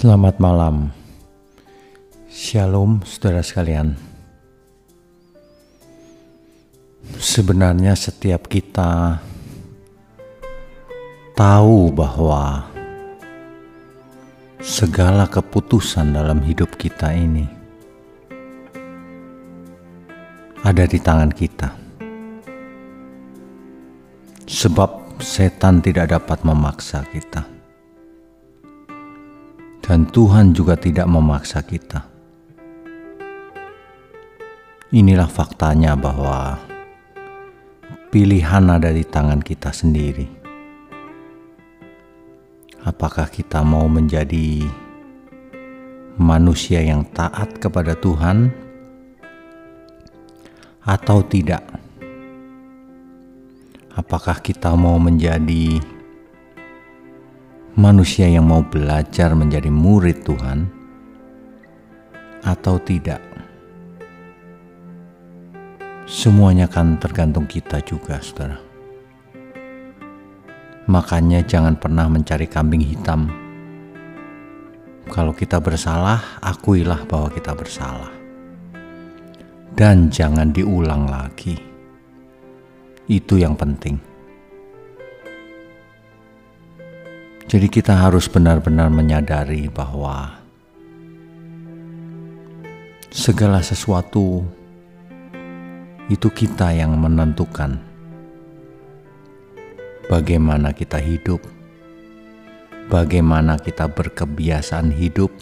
Selamat malam, Shalom, saudara sekalian. Sebenarnya, setiap kita tahu bahwa segala keputusan dalam hidup kita ini ada di tangan kita, sebab setan tidak dapat memaksa kita dan Tuhan juga tidak memaksa kita. Inilah faktanya bahwa pilihan ada di tangan kita sendiri. Apakah kita mau menjadi manusia yang taat kepada Tuhan atau tidak? Apakah kita mau menjadi manusia yang mau belajar menjadi murid Tuhan atau tidak. Semuanya kan tergantung kita juga, saudara. Makanya jangan pernah mencari kambing hitam. Kalau kita bersalah, akuilah bahwa kita bersalah. Dan jangan diulang lagi. Itu yang penting. Jadi kita harus benar-benar menyadari bahwa segala sesuatu itu kita yang menentukan bagaimana kita hidup, bagaimana kita berkebiasaan hidup,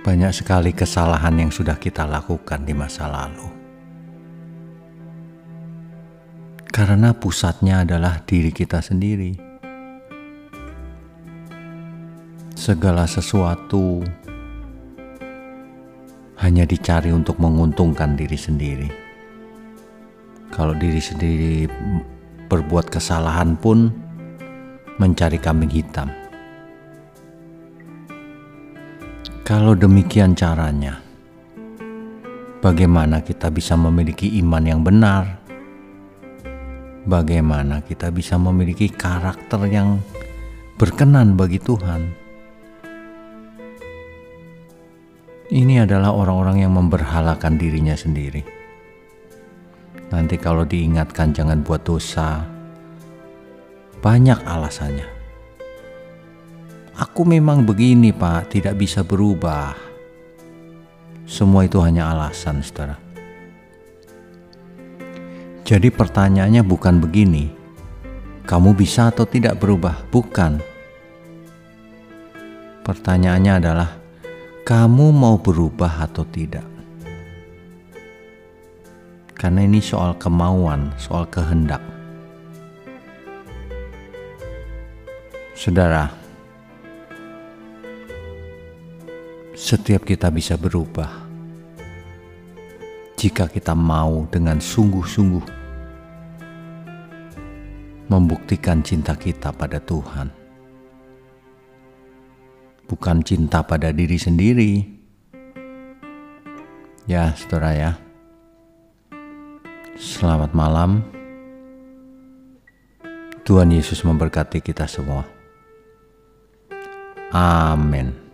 banyak sekali kesalahan yang sudah kita lakukan di masa lalu. Karena pusatnya adalah diri kita sendiri. Segala sesuatu hanya dicari untuk menguntungkan diri sendiri. Kalau diri sendiri berbuat kesalahan pun mencari kambing hitam. Kalau demikian caranya, bagaimana kita bisa memiliki iman yang benar? Bagaimana kita bisa memiliki karakter yang berkenan bagi Tuhan. Ini adalah orang-orang yang memberhalakan dirinya sendiri. Nanti kalau diingatkan jangan buat dosa, banyak alasannya. Aku memang begini pak, tidak bisa berubah. Semua itu hanya alasan saudara. Jadi pertanyaannya bukan begini, kamu bisa atau tidak berubah? Bukan. Pertanyaannya adalah, kamu mau berubah atau tidak? Karena ini soal kemauan, soal kehendak. Saudara, setiap kita bisa berubah jika kita mau dengan sungguh-sungguh membuktikan cinta kita pada Tuhan. Bukan cinta pada diri sendiri. Ya, saudara ya. Selamat malam. Tuhan Yesus memberkati kita semua. Amin.